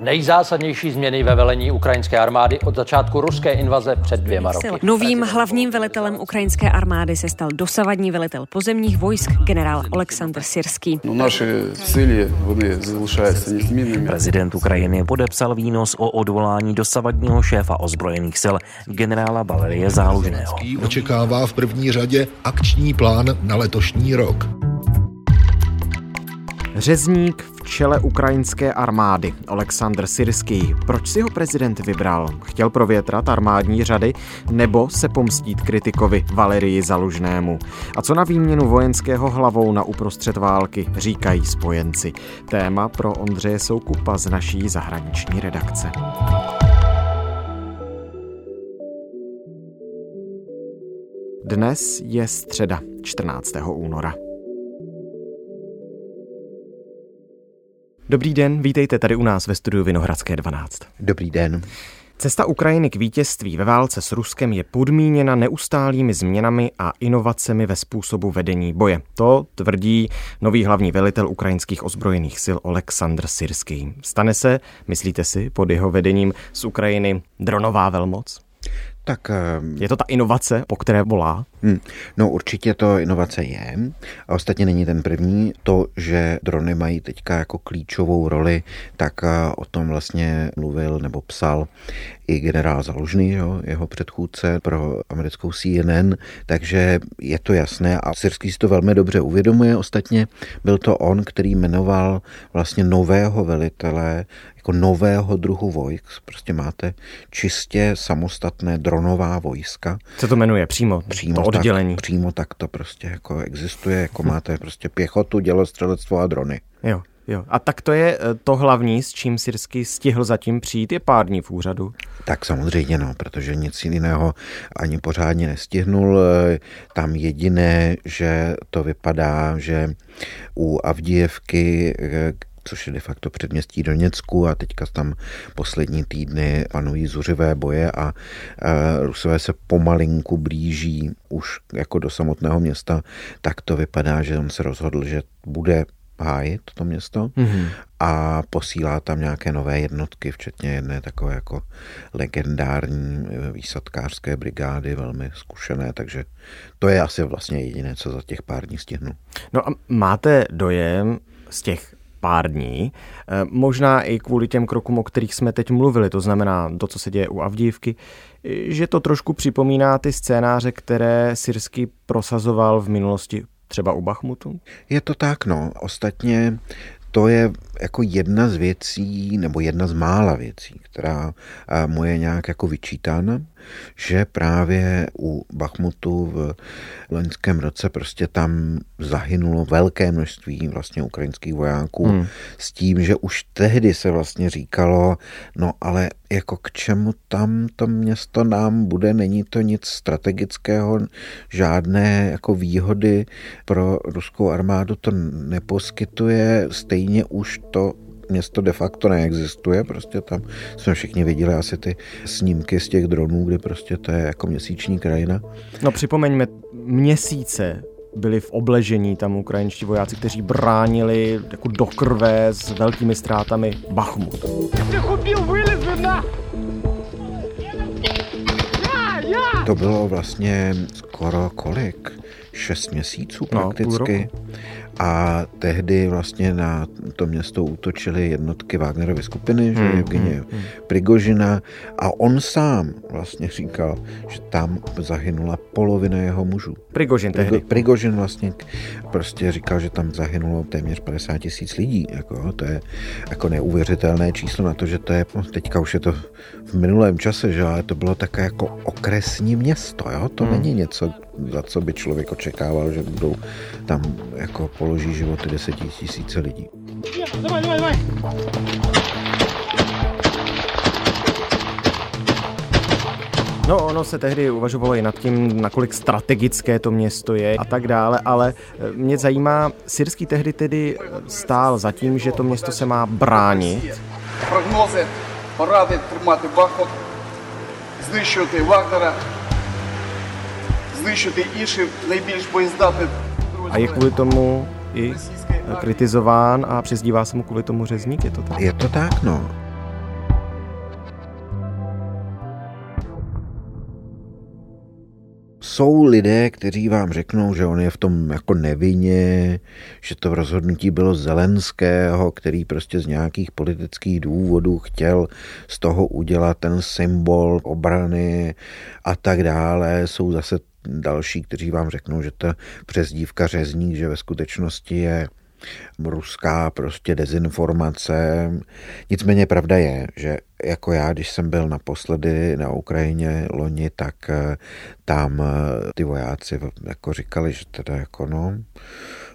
Nejzásadnější změny ve velení ukrajinské armády od začátku ruské invaze před dvěma roky. Novým hlavním velitelem ukrajinské armády se stal dosavadní velitel pozemních vojsk generál Oleksandr Sirský. No, naše síly se nezměnými. Prezident Ukrajiny podepsal výnos o odvolání dosavadního šéfa ozbrojených sil generála Valerie Zálužného. Očekává v první řadě akční plán na letošní rok. Řezník v čele ukrajinské armády Oleksandr Syrský. Proč si ho prezident vybral? Chtěl provětrat armádní řady nebo se pomstít kritikovi Valerii Zalužnému? A co na výměnu vojenského hlavou na uprostřed války říkají spojenci? Téma pro Ondřeje Soukupa z naší zahraniční redakce. Dnes je středa 14. února. Dobrý den, vítejte tady u nás ve studiu Vinohradské 12. Dobrý den. Cesta Ukrajiny k vítězství ve válce s Ruskem je podmíněna neustálými změnami a inovacemi ve způsobu vedení boje. To tvrdí nový hlavní velitel ukrajinských ozbrojených sil Oleksandr Syrský. Stane se, myslíte si, pod jeho vedením z Ukrajiny dronová velmoc? Tak, ehm, je to ta inovace, po které volá? Hmm, no určitě to inovace je. A ostatně není ten první. To, že drony mají teďka jako klíčovou roli, tak eh, o tom vlastně mluvil nebo psal i generál Zalužný, jo, jeho předchůdce pro americkou CNN, takže je to jasné a Syrský si to velmi dobře uvědomuje. Ostatně byl to on, který jmenoval vlastně nového velitele jako nového druhu vojsk. Prostě máte čistě samostatné dronová vojska. Co to jmenuje přímo? Přímo to oddělení. Tak, přímo tak to prostě jako existuje, jako hm. máte prostě pěchotu, dělostřelectvo a drony. Jo. Jo. A tak to je eh, to hlavní, s čím Syrsky stihl zatím přijít, je pár dní v úřadu. Tak samozřejmě, no, protože nic jiného ani pořádně nestihnul. Eh, tam jediné, že to vypadá, že u Avdijevky, eh, což je de facto předměstí Doněcku a teďka tam poslední týdny panují zuřivé boje a Rusové se pomalinku blíží už jako do samotného města, tak to vypadá, že on se rozhodl, že bude hájit to město mm-hmm. a posílá tam nějaké nové jednotky, včetně jedné takové jako legendární výsadkářské brigády, velmi zkušené, takže to je asi vlastně jediné, co za těch pár dní stihnu. No a máte dojem z těch pár dní, eh, možná i kvůli těm krokům, o kterých jsme teď mluvili, to znamená to, co se děje u Avdívky, že to trošku připomíná ty scénáře, které Syrsky prosazoval v minulosti třeba u Bachmutu? Je to tak, no. Ostatně to je jako jedna z věcí, nebo jedna z mála věcí, která mu je nějak jako vyčítána, že právě u Bachmutu v loňském roce prostě tam zahynulo velké množství vlastně ukrajinských vojáků hmm. s tím, že už tehdy se vlastně říkalo, no ale jako k čemu tam to město nám bude, není to nic strategického, žádné jako výhody pro ruskou armádu to neposkytuje, stejně už to město de facto neexistuje, prostě tam jsme všichni viděli asi ty snímky z těch dronů, kde prostě to je jako měsíční krajina. No připomeňme, měsíce byli v obležení tam ukrajinští vojáci, kteří bránili jako do krve s velkými ztrátami Bachmut. To bylo vlastně skoro kolik? Šest měsíců no, prakticky. No, a tehdy vlastně na to město útočily jednotky Wagnerovy skupiny, že hmm, Evgenie hmm, hmm. Prigožina a on sám vlastně říkal, že tam zahynula polovina jeho mužů. Prigožin Prigo, tehdy. Prigožin vlastně prostě říkal, že tam zahynulo téměř 50 tisíc lidí. Jako, to je jako neuvěřitelné číslo na to, že to je, no, teďka už je to v minulém čase, že ale to bylo také jako okresní město, jo? to hmm. není něco, za co by člověk očekával, že budou tam jako položí životy desetitisíce lidí. No, ono se tehdy uvažovalo i nad tím, nakolik strategické to město je a tak dále, ale eh, mě zajímá, syrský tehdy tedy stál za tím, že to město se má bránit. Prognozy, porady, trmáte Bachot, zničit Wagnera, знищити інші найбільш боєздатні A je kvůli tomu i kritizován a přezdívá se mu kvůli tomu řezník, je to tak? Je to tak, no. Jsou lidé, kteří vám řeknou, že on je v tom jako nevinně, že to rozhodnutí bylo Zelenského, který prostě z nějakých politických důvodů chtěl z toho udělat ten symbol obrany a tak dále. Jsou zase další, kteří vám řeknou, že ta přezdívka řezník, že ve skutečnosti je ruská prostě dezinformace. Nicméně pravda je, že jako já, když jsem byl naposledy na Ukrajině loni, tak eh, tam eh, ty vojáci jako říkali, že teda jako no,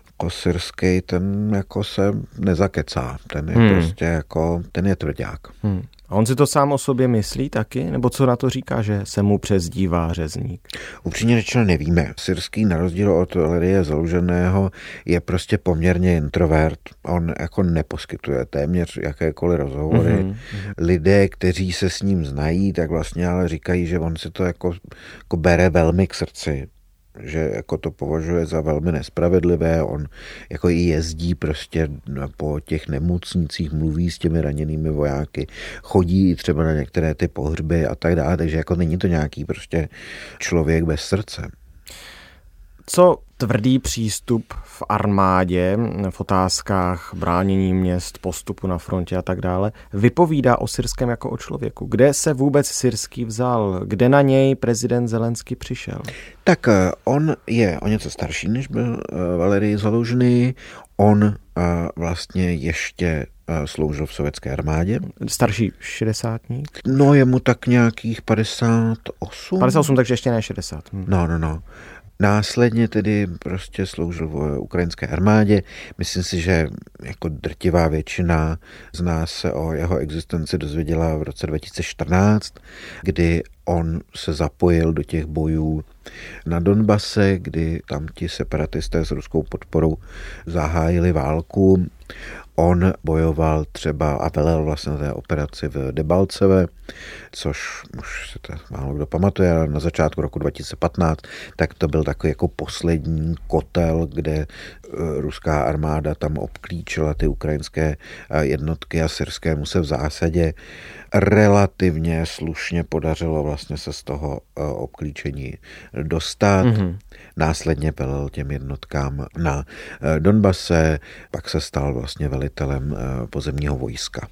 jako syrský, ten jako se nezakecá, ten je hmm. prostě jako, ten je tvrdák. Hmm. A on si to sám o sobě myslí taky? Nebo co na to říká, že se mu přezdívá řezník? Upřímně řečeno nevíme. Syrský na rozdíl od Valerie Zaluženého je prostě poměrně introvert. On jako neposkytuje téměř jakékoliv rozhovory. Mm-hmm. Lidé, kteří se s ním znají, tak vlastně ale říkají, že on si to jako, jako bere velmi k srdci že jako to považuje za velmi nespravedlivé. On jako i jezdí prostě po těch nemocnicích, mluví s těmi raněnými vojáky, chodí třeba na některé ty pohřby a tak dále, takže jako není to nějaký prostě člověk bez srdce. Co tvrdý přístup v armádě, v otázkách bránění měst, postupu na frontě a tak dále, vypovídá o Syrském jako o člověku. Kde se vůbec Syrský vzal? Kde na něj prezident Zelenský přišel? Tak eh, on je o něco starší, než byl eh, Valery Zalužný. On eh, vlastně ještě sloužil v sovětské armádě. Starší šedesátník? No, je mu tak nějakých 58. 58, takže ještě ne 60. Hm. No, no, no. Následně tedy prostě sloužil v ukrajinské armádě. Myslím si, že jako drtivá většina z nás se o jeho existenci dozvěděla v roce 2014, kdy on se zapojil do těch bojů na Donbase, kdy tam ti separatisté s ruskou podporou zahájili válku. On bojoval třeba a velel vlastně té operaci v Debalceve, což už se to málo kdo pamatuje, ale na začátku roku 2015, tak to byl takový jako poslední kotel, kde e, ruská armáda tam obklíčila ty ukrajinské e, jednotky a syrskému se v zásadě relativně slušně podařilo vlastně se z toho e, obklíčení dostat. Mm-hmm. Následně velel těm jednotkám na Donbase, pak se stal vlastně velitelem pozemního vojska.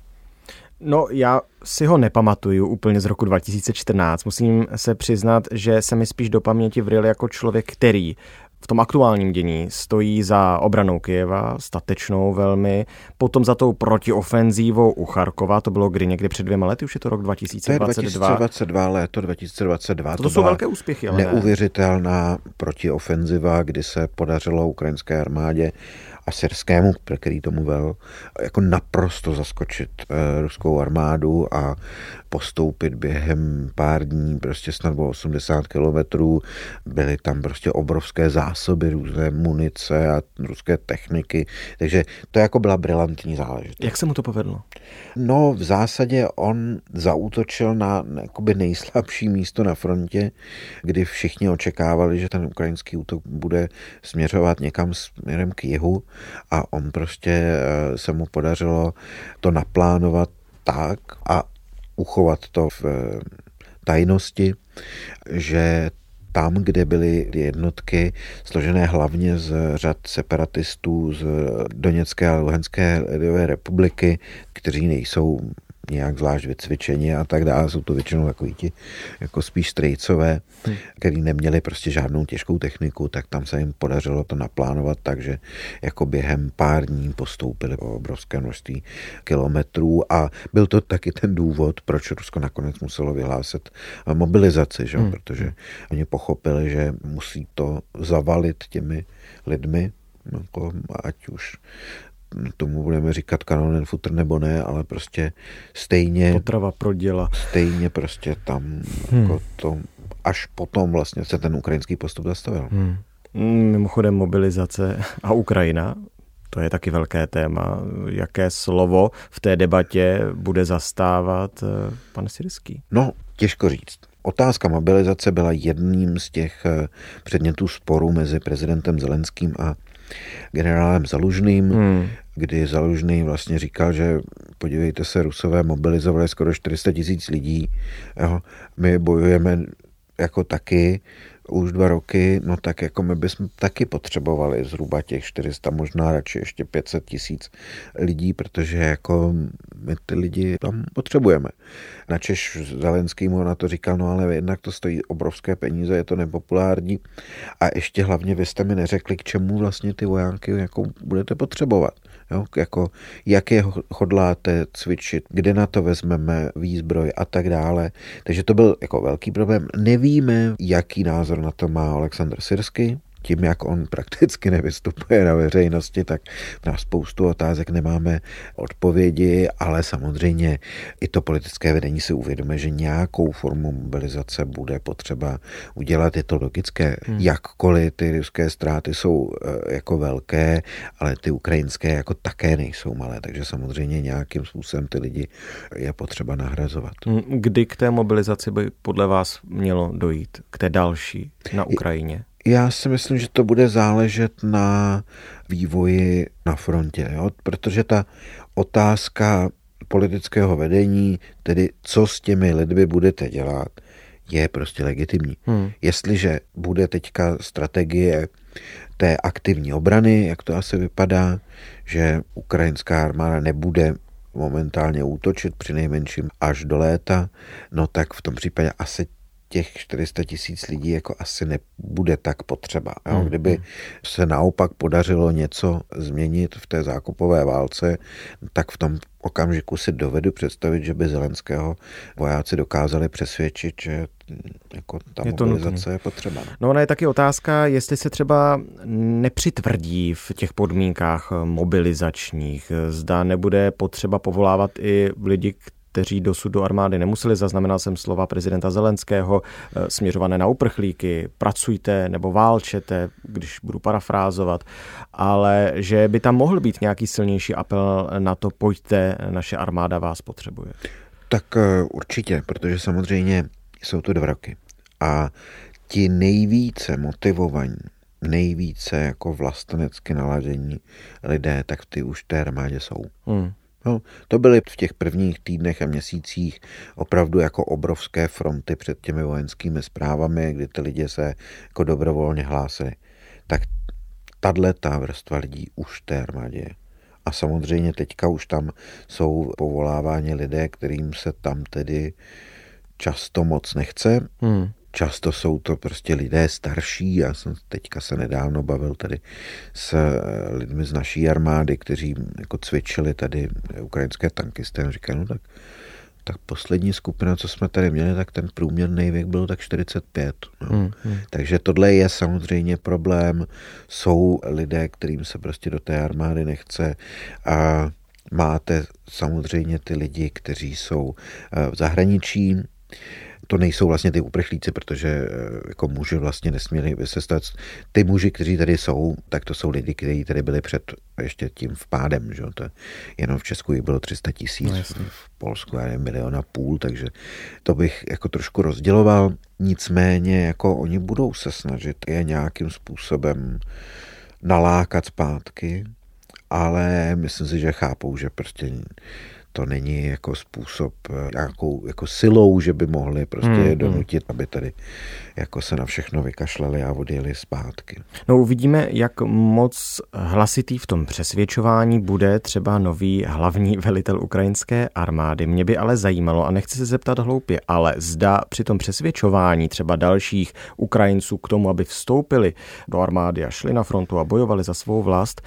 No, já si ho nepamatuju úplně z roku 2014. Musím se přiznat, že se mi spíš do paměti vril jako člověk, který v tom aktuálním dění stojí za obranou Kyjeva, statečnou velmi, potom za tou protiofenzívou u Charkova, to bylo kdy někdy před dvěma lety, už je to rok 2022. To je 2022, léto 2022. To, to jsou velké úspěchy, ale Neuvěřitelná protiofenziva, kdy se podařilo ukrajinské armádě a syrskému, který tomu vel, jako naprosto zaskočit eh, ruskou armádu a postoupit během pár dní, prostě snad o 80 kilometrů. Byly tam prostě obrovské zásoby různé munice a ruské techniky, takže to jako byla brilantní záležitost. Jak se mu to povedlo? No, v zásadě on zaútočil na jakoby nejslabší místo na frontě, kdy všichni očekávali, že ten ukrajinský útok bude směřovat někam směrem k jihu a on prostě eh, se mu podařilo to naplánovat tak a uchovat to v eh, tajnosti, že tam, kde byly jednotky složené hlavně z řad separatistů z Doněcké a Luhanské lidové republiky, kteří nejsou nějak zvlášť vycvičeni a tak dále. Jsou to většinou takový ti jako spíš strejcové, hmm. který neměli prostě žádnou těžkou techniku, tak tam se jim podařilo to naplánovat tak, že jako během pár dní postoupili o obrovské množství kilometrů a byl to taky ten důvod, proč Rusko nakonec muselo vyhlásit mobilizaci, že? Hmm. protože oni pochopili, že musí to zavalit těmi lidmi, jako, ať už tomu budeme říkat kanonen futr nebo ne, ale prostě stejně... Potrava pro děla. Stejně prostě tam hmm. jako to, až potom vlastně se ten ukrajinský postup zastavil. Hmm. Mimochodem mobilizace a Ukrajina, to je taky velké téma. Jaké slovo v té debatě bude zastávat eh, pan Syrský? No, těžko říct. Otázka mobilizace byla jedním z těch eh, předmětů sporu mezi prezidentem Zelenským a generálem Zalužným, hmm. kdy Zalužný vlastně říkal, že podívejte se, Rusové mobilizovali skoro 400 tisíc lidí, jo, my bojujeme jako taky už dva roky, no tak jako my bychom taky potřebovali zhruba těch 400, možná radši ještě 500 tisíc lidí, protože jako my ty lidi tam potřebujeme. Načež Zelenskýmu na to říkal, no ale jednak to stojí obrovské peníze, je to nepopulární a ještě hlavně vy jste mi neřekli, k čemu vlastně ty vojáky jako budete potřebovat. Jo, jako jak je hodláte cvičit, kde na to vezmeme výzbroj a tak dále. Takže to byl jako velký problém. Nevíme, jaký názor na to má Aleksandr Sirsky, tím, jak on prakticky nevystupuje na veřejnosti, tak na spoustu otázek nemáme odpovědi, ale samozřejmě i to politické vedení si uvědomuje, že nějakou formu mobilizace bude potřeba udělat. Je to logické, hmm. jakkoliv ty ruské ztráty jsou eh, jako velké, ale ty ukrajinské jako také nejsou malé, takže samozřejmě nějakým způsobem ty lidi je potřeba nahrazovat. Hmm, kdy k té mobilizaci by podle vás mělo dojít, k té další na Ukrajině? Já si myslím, že to bude záležet na vývoji na frontě, jo? protože ta otázka politického vedení, tedy co s těmi lidmi budete dělat, je prostě legitimní. Hmm. Jestliže bude teďka strategie té aktivní obrany, jak to asi vypadá, že ukrajinská armáda nebude momentálně útočit při nejmenším až do léta, no tak v tom případě asi těch 400 tisíc lidí jako asi nebude tak potřeba. Jo? Hmm, Kdyby hmm. se naopak podařilo něco změnit v té zákupové válce, tak v tom okamžiku si dovedu představit, že by Zelenského vojáci dokázali přesvědčit, že jako ta je to mobilizace nutný. je potřeba. No. no ona je taky otázka, jestli se třeba nepřitvrdí v těch podmínkách mobilizačních. Zda nebude potřeba povolávat i lidi, kteří dosud do armády nemuseli. Zaznamenal jsem slova prezidenta Zelenského eh, směřované na uprchlíky, pracujte nebo válčete, když budu parafrázovat, ale že by tam mohl být nějaký silnější apel na to, pojďte, naše armáda vás potřebuje. Tak eh, určitě, protože samozřejmě jsou to dva roky. A ti nejvíce motivovaní, nejvíce jako vlastenecky naladění lidé, tak ty už v té armádě jsou. Hmm. No, to byly v těch prvních týdnech a měsících opravdu jako obrovské fronty před těmi vojenskými zprávami, kdy ty lidi se jako dobrovolně hlásili. Tak tahle ta vrstva lidí už té armádě. A samozřejmě teďka už tam jsou povoláváni lidé, kterým se tam tedy často moc nechce. Hmm. Často jsou to prostě lidé starší. Já jsem teďka se nedávno bavil tady s eh, lidmi z naší armády, kteří jako cvičili tady ukrajinské tankisty. A říkají, no tak, tak poslední skupina, co jsme tady měli, tak ten průměrný věk byl tak 45. No. Hmm, hmm. Takže tohle je samozřejmě problém. Jsou lidé, kterým se prostě do té armády nechce a máte samozřejmě ty lidi, kteří jsou eh, v zahraničí, to nejsou vlastně ty uprchlíci, protože eh, jako muži vlastně nesměli se stát. Ty muži, kteří tady jsou, tak to jsou lidi, kteří tady byli před ještě tím vpádem. Že? To jenom v Česku jich bylo 300 tisíc, no, v Polsku je milion a půl, takže to bych jako trošku rozděloval. Nicméně jako oni budou se snažit je nějakým způsobem nalákat zpátky, ale myslím si, že chápou, že prostě to není jako způsob eh, nějakou jako silou, že by mohli prostě hmm, hmm, donutit, aby tady jako se na všechno vykašlali a odjeli zpátky. No uvidíme, jak moc hlasitý v tom přesvědčování bude třeba nový hlavní velitel ukrajinské armády. Mě by ale zajímalo, a nechci se zeptat hloupě, ale zda při tom přesvědčování třeba dalších Ukrajinců k tomu, aby vstoupili do armády a šli na frontu a bojovali za svou vlast,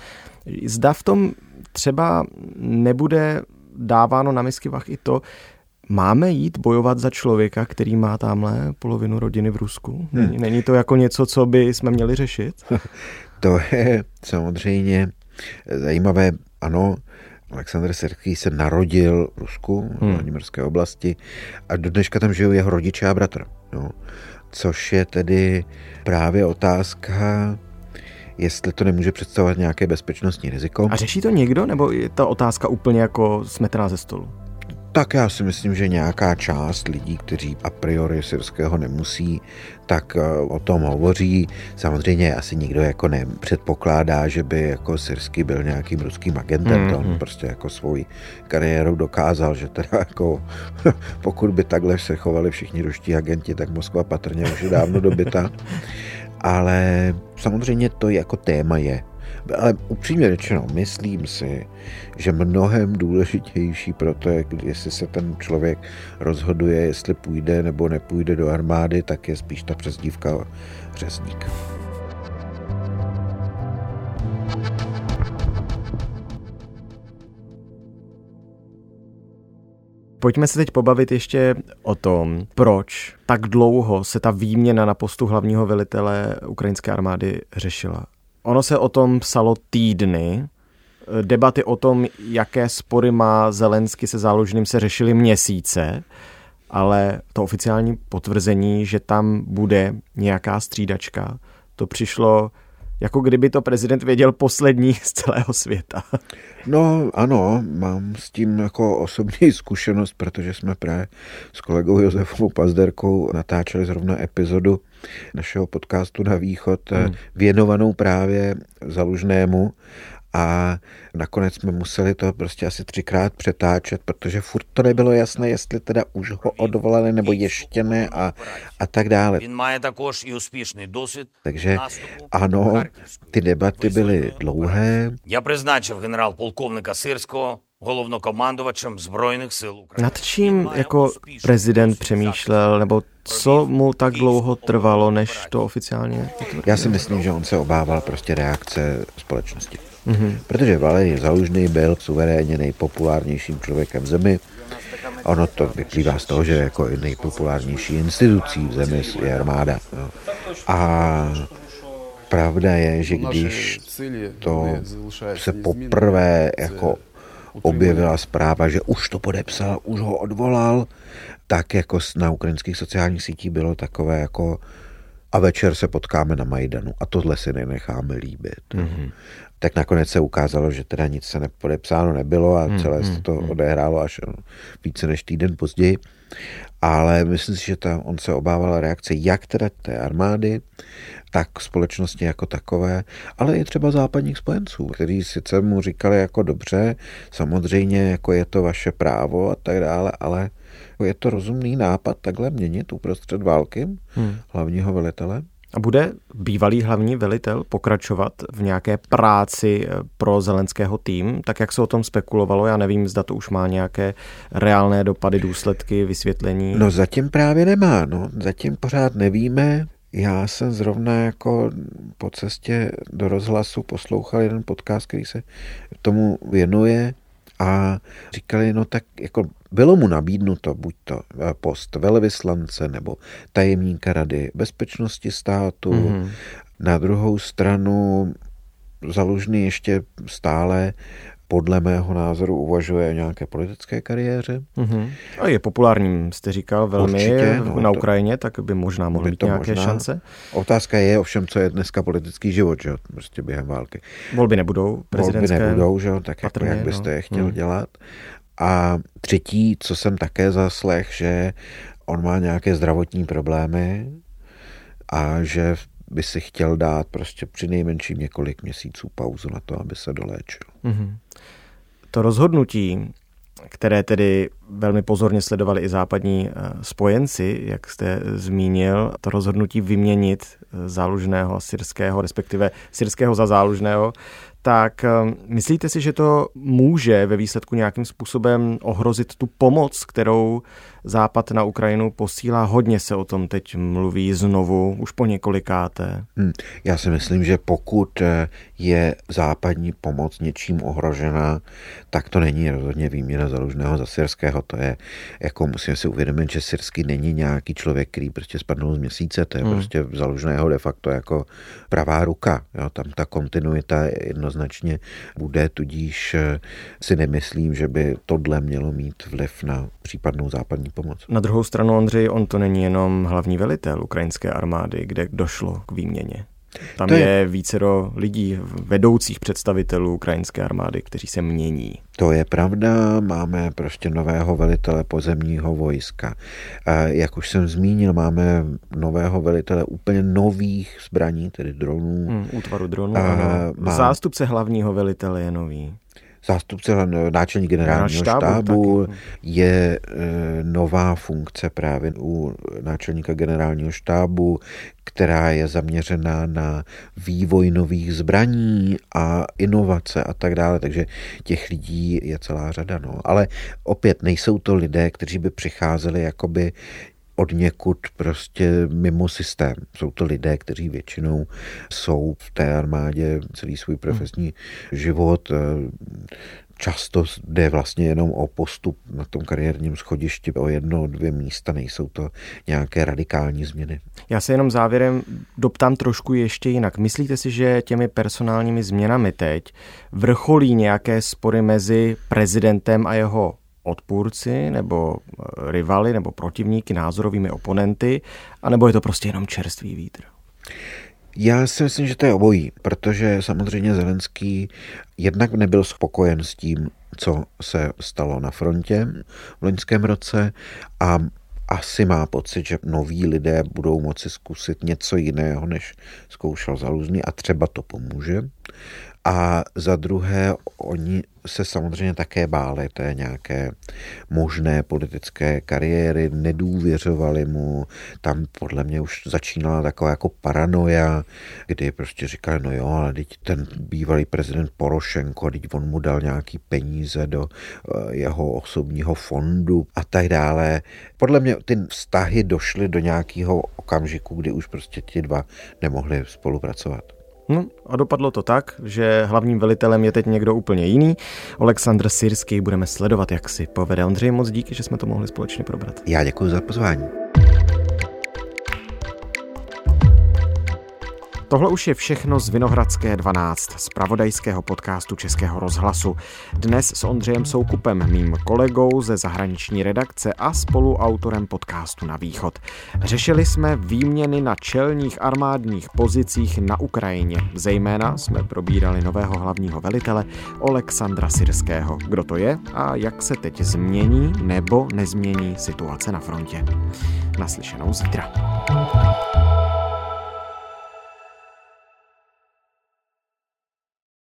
zda v tom třeba nebude dáváno na misky vach i to, Máme jít bojovat za člověka, který má tamhle polovinu rodiny v Rusku? Není, hmm. není to jako něco, co by jsme měli řešit? To je samozřejmě zajímavé. Ano, Aleksandr Serký se narodil v Rusku, hmm. v Německé oblasti a do dneška tam žijou jeho rodiče a bratr. No. Což je tedy právě otázka jestli to nemůže představovat nějaké bezpečnostní riziko. A řeší to někdo, nebo je ta otázka úplně jako smetená ze stolu? Tak já si myslím, že nějaká část lidí, kteří a priori syrského nemusí, tak eh, o tom hovoří. Samozřejmě asi nikdo jako nepředpokládá, že by jako Syrsky byl nějakým ruským agentem. Mm-hmm. On prostě jako svou kariéru dokázal, že teda jako pokud by takhle se chovali všichni ruští agenti, tak Moskva patrně už je dávno dobyta. Ale samozřejmě to jako téma je. Ale upřímně řečeno, myslím si, že mnohem důležitější pro to, jestli se ten člověk rozhoduje, jestli půjde nebo nepůjde do armády, tak je spíš ta přezdívka řezník. Pojďme se teď pobavit ještě o tom, proč tak dlouho se ta výměna na postu hlavního velitele ukrajinské armády řešila. Ono se o tom psalo týdny. Debaty o tom, jaké spory má Zelensky se záložným, se řešily měsíce, ale to oficiální potvrzení, že tam bude nějaká střídačka, to přišlo jako kdyby to prezident věděl poslední z celého světa. No ano, mám s tím jako osobní zkušenost, protože jsme právě s kolegou Josefou Pazderkou natáčeli zrovna epizodu našeho podcastu na východ hmm. věnovanou právě Zalužnému a nakonec jsme museli to prostě asi třikrát přetáčet, protože furt to nebylo jasné, jestli teda už ho odvolali nebo ještě ne a, a tak dále. Takže ano, ty debaty byly dlouhé. Já přiznačil generál polkovníka Syrského головнокомандувачем Збройних сил України. Nad čím jako prezident přemýšlel, nebo co mu tak dlouho trvalo, než to oficiálně Já si myslím, že on se obával prostě reakce společnosti. Mm-hmm. Protože Valery Zalužný byl suverénně nejpopulárnějším člověkem v zemi. Ono to vyplývá z toho, že jako nejpopulárnější institucí v zemi je armáda. No. A pravda je, že když to se poprvé jako objevila zpráva, že už to podepsal, už ho odvolal, tak jako na ukrajinských sociálních sítích bylo takové jako a večer se potkáme na Majdanu a tohle si nenecháme líbit. Mm-hmm. Tak nakonec se ukázalo, že teda nic se nepodepsáno nebylo a celé mm-hmm. se to mhm. odehrálo až více než týden později. Ale myslím si, že ta, on se obával reakce jak teda té armády, tak společnosti jako takové, ale i třeba západních spojenců, kteří sice mu říkali jako dobře, samozřejmě jako je to vaše právo a tak dále, ale je to rozumný nápad takhle měnit uprostřed války hmm. hlavního velitele? A bude bývalý hlavní velitel pokračovat v nějaké práci eh, pro zelenského tým, tak jak se o tom spekulovalo? Já nevím, zda to už má nějaké reálné dopady, důsledky, vysvětlení. No zatím právě nemá, no. Zatím pořád nevíme. Já jsem zrovna jako po cestě do rozhlasu poslouchal jeden podcast, který se tomu věnuje a říkali, no tak jako bylo mu nabídnuto buď to eh, post velvyslance nebo tajemníka rady bezpečnosti státu. Mm-hmm. Na druhou stranu Zalužný ještě stále podle mého názoru uvažuje o nějaké politické kariéře. Mm-hmm. A je populárním, jste říkal, velmi Určitě, no, na Ukrajině, tak by možná mohl mít nějaké možná. šance. Otázka je ovšem, co je dneska politický život, že jo, prostě během války. Volby nebudou prezidentské. Volby nebudou, že jo, tak patrně, jako jak byste no. je chtěl mm. dělat. A třetí, co jsem také zaslech, že on má nějaké zdravotní problémy a že by si chtěl dát prostě při nejmenším několik měsíců pauzu na to, aby se doléčil. Mm-hmm. To rozhodnutí, které tedy velmi pozorně sledovali i západní eh, spojenci, jak jste zmínil, to rozhodnutí vyměnit eh, zálužného syrského, respektive syrského za zálužného, tak ehm, myslíte si, že to může ve výsledku nějakým způsobem ohrozit tu pomoc, kterou Západ na Ukrajinu posílá? Hodně se o tom teď mluví znovu, už po několikáté. Hmm. Já si myslím, že pokud eh, je západní pomoc něčím ohrožena, tak to není rozhodně výměna zalužného za syrského. To je, jako musíme si uvědomit, že syrský není nějaký člověk, který prostě spadnul z měsíce. To je hmm. prostě zalužného de facto jako pravá ruka. Jo? Tam ta kontinuita jedno jednoznačně bude, tudíž eh, si nemyslím, že by tohle mělo mít vliv na případnou západní pomoc. Na druhou stranu, Ondřej, on to není jenom hlavní velitel ukrajinské armády, kde došlo k výměně. Tam to je, je vícero lidí, vedoucích představitelů ukrajinské armády, kteří se mění. To je pravda, máme prostě nového velitele pozemního vojska. Jak už jsem zmínil, máme nového velitele úplně nových zbraní, tedy dronů. Hmm, útvaru dronů, má... Zástupce hlavního velitele je nový zástupce náčelník generálního štábu, štábu je e, nová funkce právě u náčelníka generálního štábu, která je zaměřená na vývoj nových zbraní a inovace a tak dále, takže těch lidí je celá řada. No. Ale opět nejsou to lidé, kteří by přicházeli jakoby od někud prostě mimo systém. Jsou to lidé, kteří většinou jsou v té armádě celý svůj profesní život. Často jde vlastně jenom o postup na tom kariérním schodišti o jedno, dvě místa, nejsou to nějaké radikální změny. Já se jenom závěrem doptám trošku ještě jinak. Myslíte si, že těmi personálními změnami teď vrcholí nějaké spory mezi prezidentem a jeho odpůrci nebo eh, rivaly nebo protivníky, názorovými oponenty, anebo je to prostě jenom čerstvý vítr? Já si myslím, že to je obojí, protože samozřejmě Zelenský jednak nebyl spokojen s tím, co se stalo na frontě v loňském roce a asi má pocit, že noví lidé budou moci zkusit něco jiného, než zkoušel Zaluzný a třeba to pomůže. A za druhé, oni se samozřejmě také báli té nějaké možné politické kariéry, nedůvěřovali mu, tam podle mě už začínala taková jako paranoja, kdy prostě říkali, no jo, ale teď ten bývalý prezident Porošenko, teď on mu dal nějaký peníze do eh, jeho osobního fondu a tak dále. Podle mě ty vztahy došly do nějakého okamžiku, kdy už prostě ti dva nemohli spolupracovat. No a dopadlo to tak, že hlavním velitelem je teď někdo úplně jiný. Oleksandr Syrský budeme sledovat, jak si povede. Ondřej, moc díky, že jsme to mohli společně probrat. Já děkuji za pozvání. Tohle už je všechno z Vinohradské 12, z pravodajského podcastu Českého rozhlasu. Dnes s Ondřejem Soukupem, mým kolegou ze zahraniční redakce a spoluautorem podcastu Na východ. Řešili jsme výměny na čelních armádních pozicích na Ukrajině. Zejména jsme probírali nového hlavního velitele Oleksandra Syrského. Kdo to je a jak se teď změní nebo nezmění situace na frontě. Naslyšenou zítra.